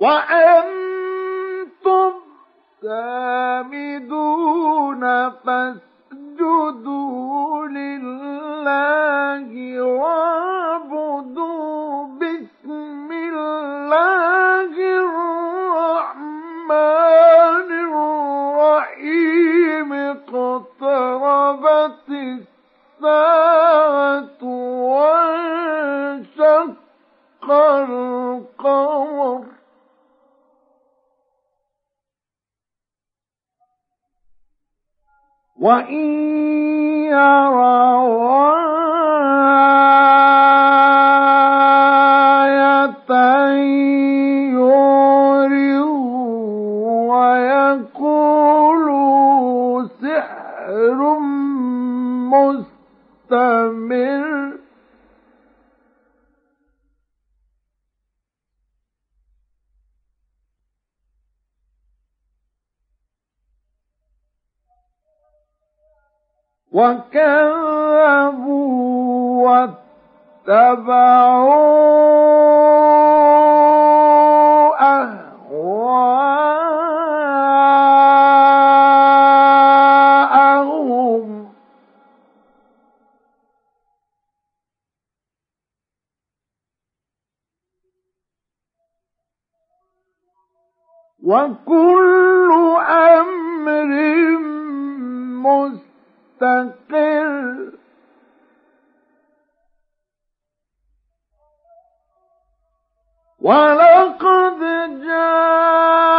وأنتم سامدون فاسجدوا لله واعبدوا بسم الله الرحمن الرحيم. اقتربت الساعة وانشق القمر. وإن يروا وكذبوا واتبعوا أهواءهم. وكل أمر مستقر مستقر. ولقد جاءهم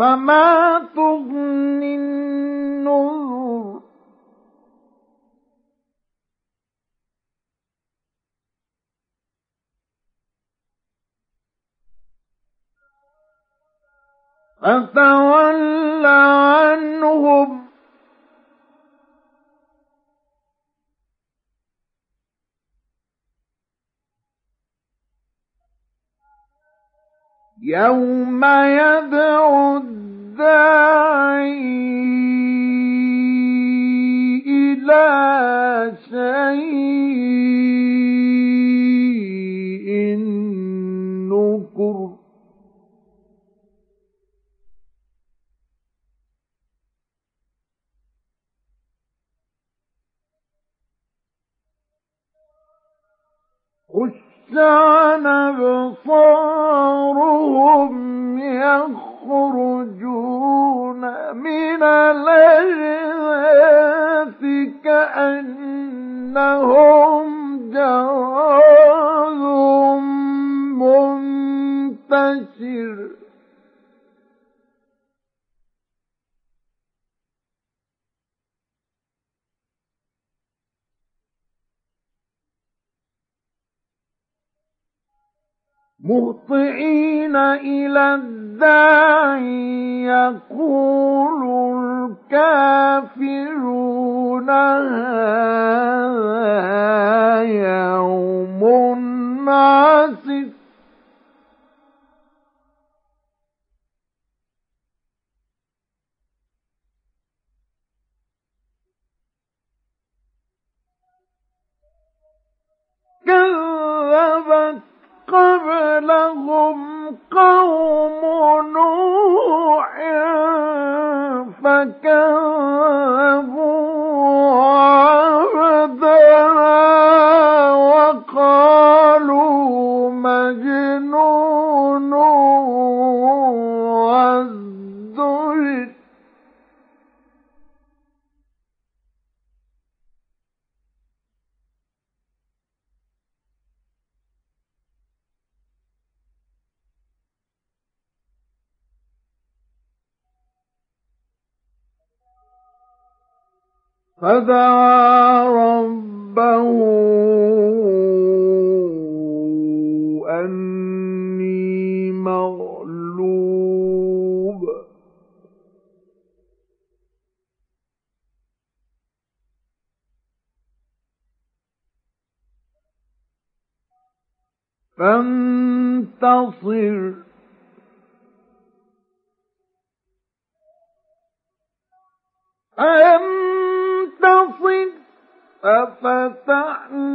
فما تغني النذر فتول عنهم يوم يدعو الداعي إلى شيء نكر خش عن أبصارهم يخرجون من الأجداث كأنهم جراد منتشر. مهطعين إلى الداعي يقول الكافرون هذا يوم عسر كذبت قبلهم قوم نوح فكذبوا فدعا ربه أني مغلوب. فانتصر. أَمْ انتصر ففتحنا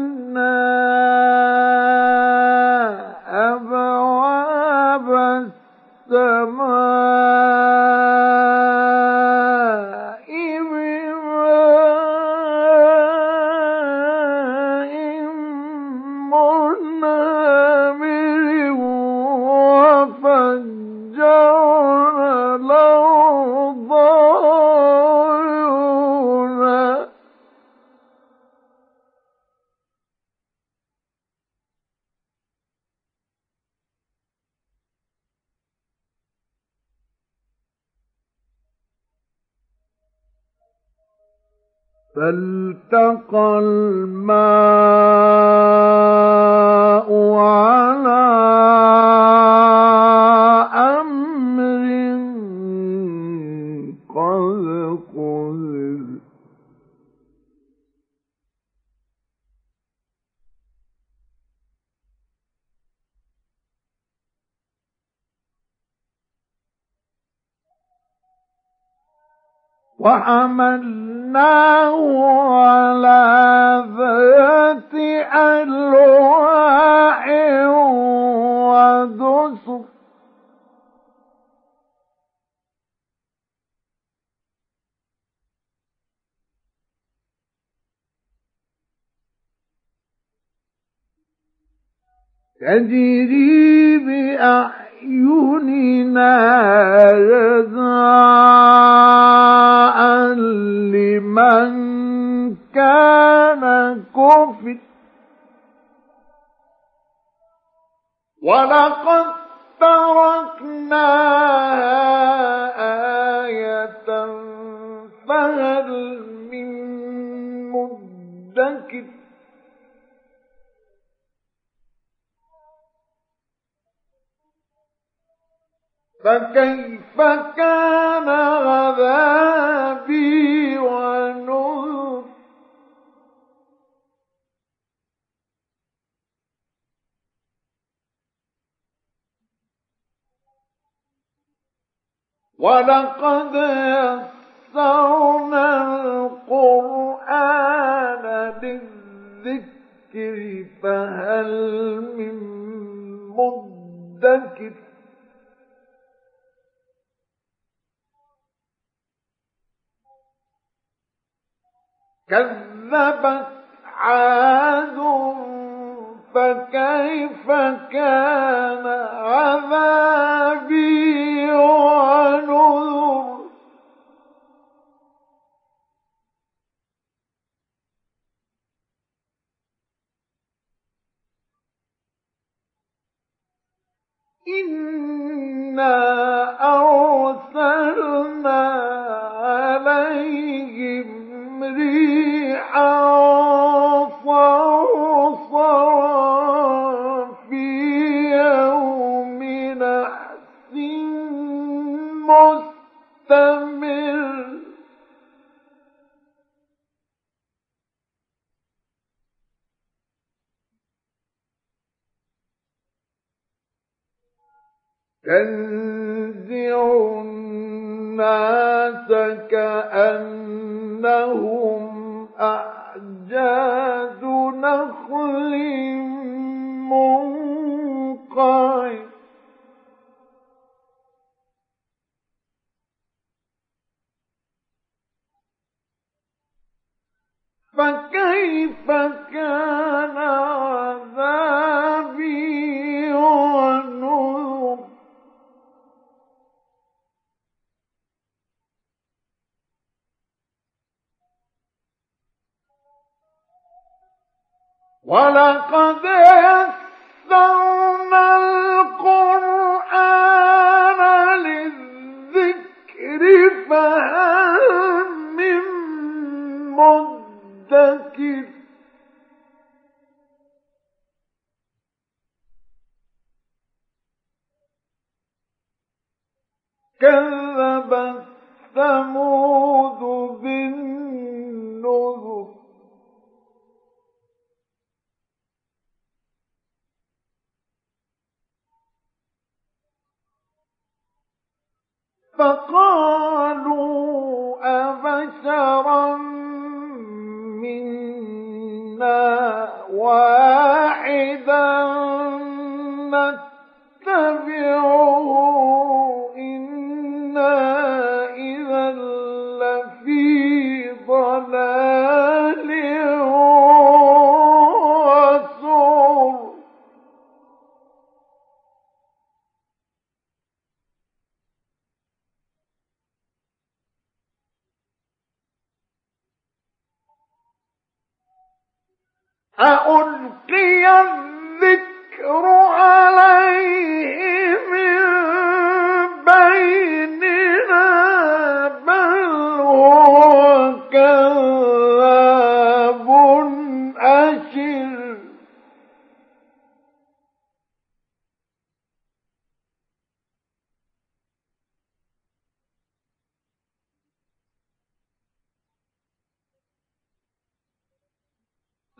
أبواب السماء. فالتقى الماء وحملناه على ذات ألواح ودسر. تجري بأعين أعيننا جزاء لمن كان كفر. ولقد تركناها فكيف كان عذابي ونذر؟ ولقد يسرنا القرآن للذكر فهل من مدكر؟ كذبت عاد فكيف كان عذابي ونذر؟ إنا تنزع الناس كأنهم أعجاز نخل منقعر فكيف كان عذابي ونذر ولقد وَا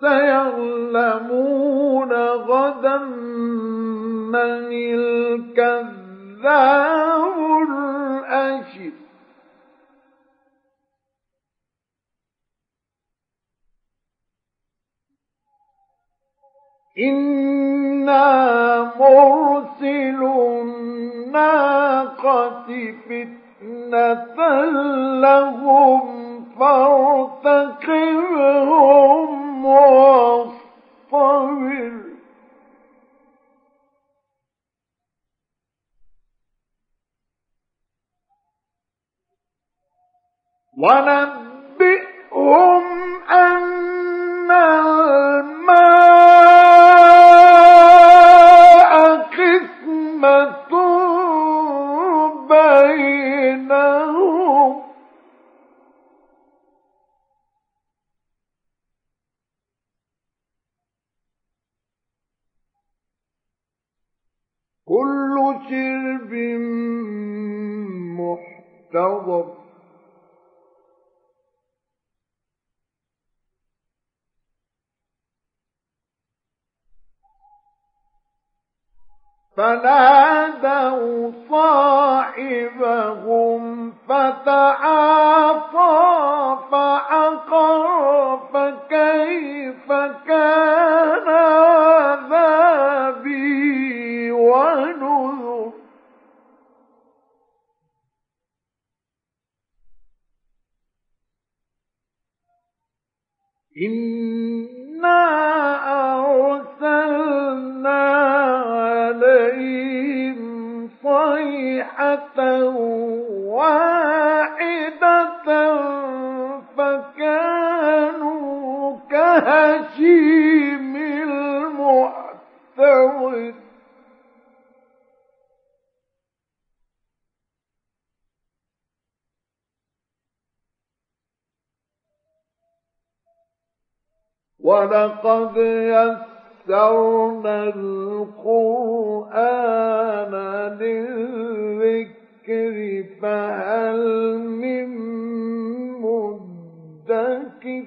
سيعلمون غدا من الكذاب الأشر. إنا مرسل الناقة فتنة لهم فارتقبهم ونبئهم أن الماء قسمة بينهم. كل شرب محتضر. فنادوا صاحبهم فتعاطى فعقر فكيف كان عذابي ونذر. إنا واحدة فكانوا كهشيم ولقد يسرنا القرآن للذكر فهل من مدكر؟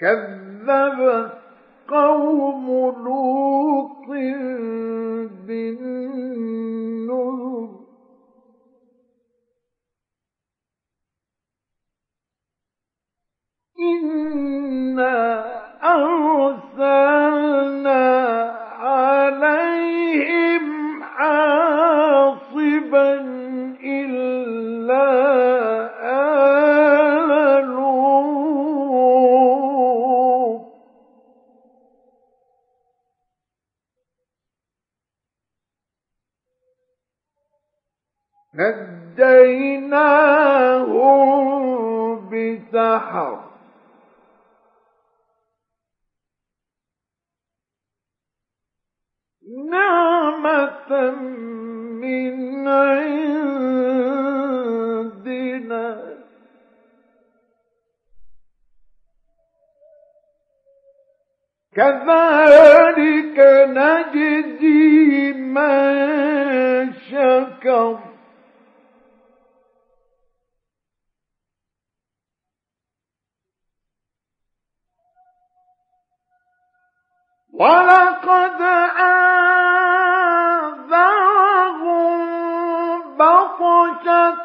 كذبت قوم لوط بالنذر. إنا أرسلنا عليهم إلا نجيناهم بسحر.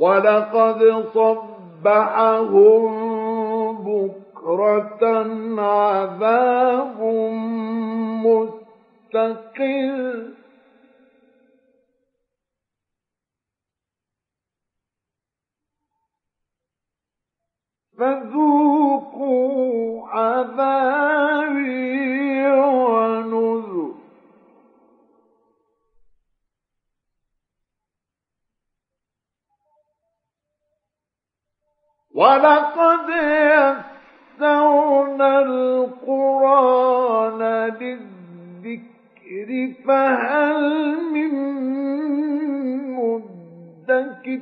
ولقد صبحهم بكرة عذاب مستقل فذوقوا عذابي ونذر ولقد يسرنا القرآن للذكر فهل من مدكر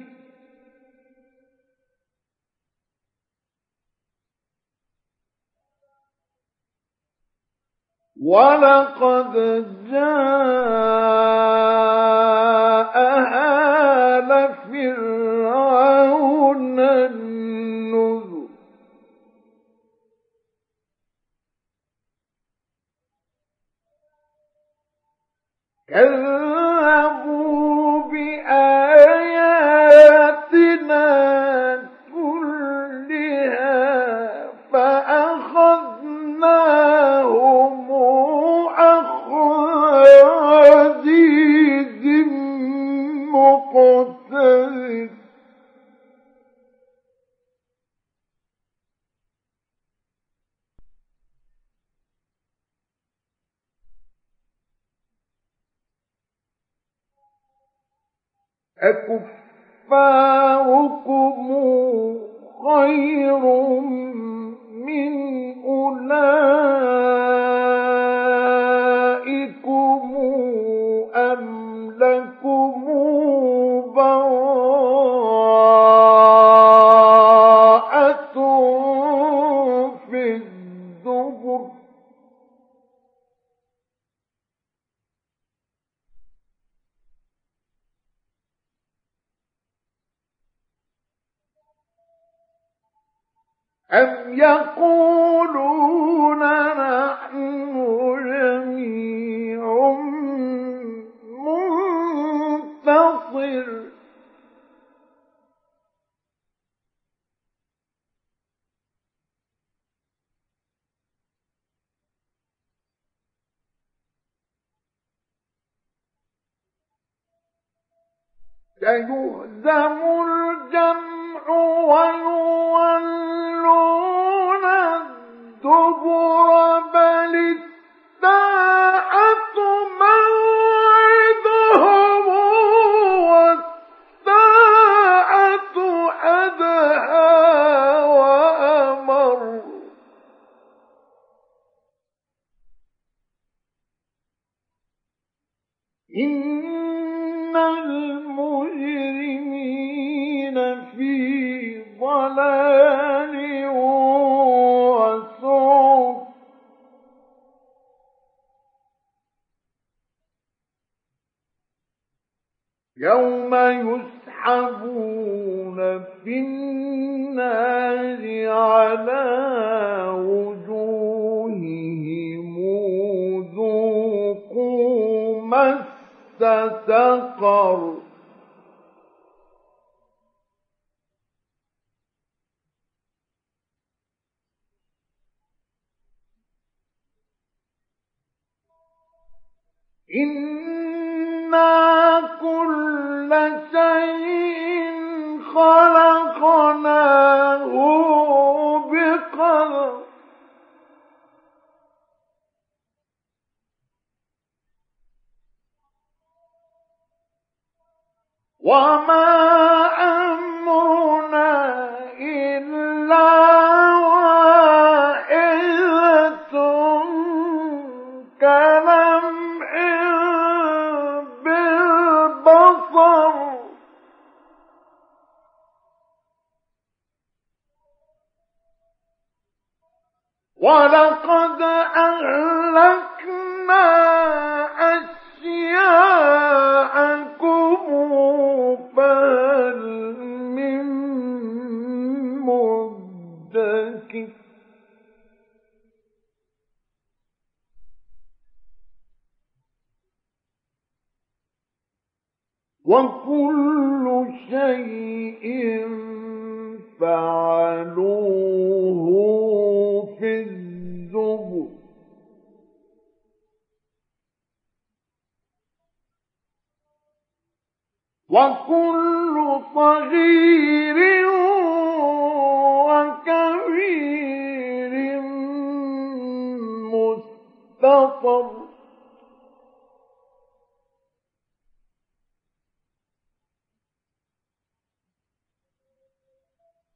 ولقد جاء كذبوا سيهزم الجمع ويولون الدبر يوم يسحبون في النار على وجوههم ذوقوا مس سقر إنا كل شيء خلقناه بقدر وما وكل شيء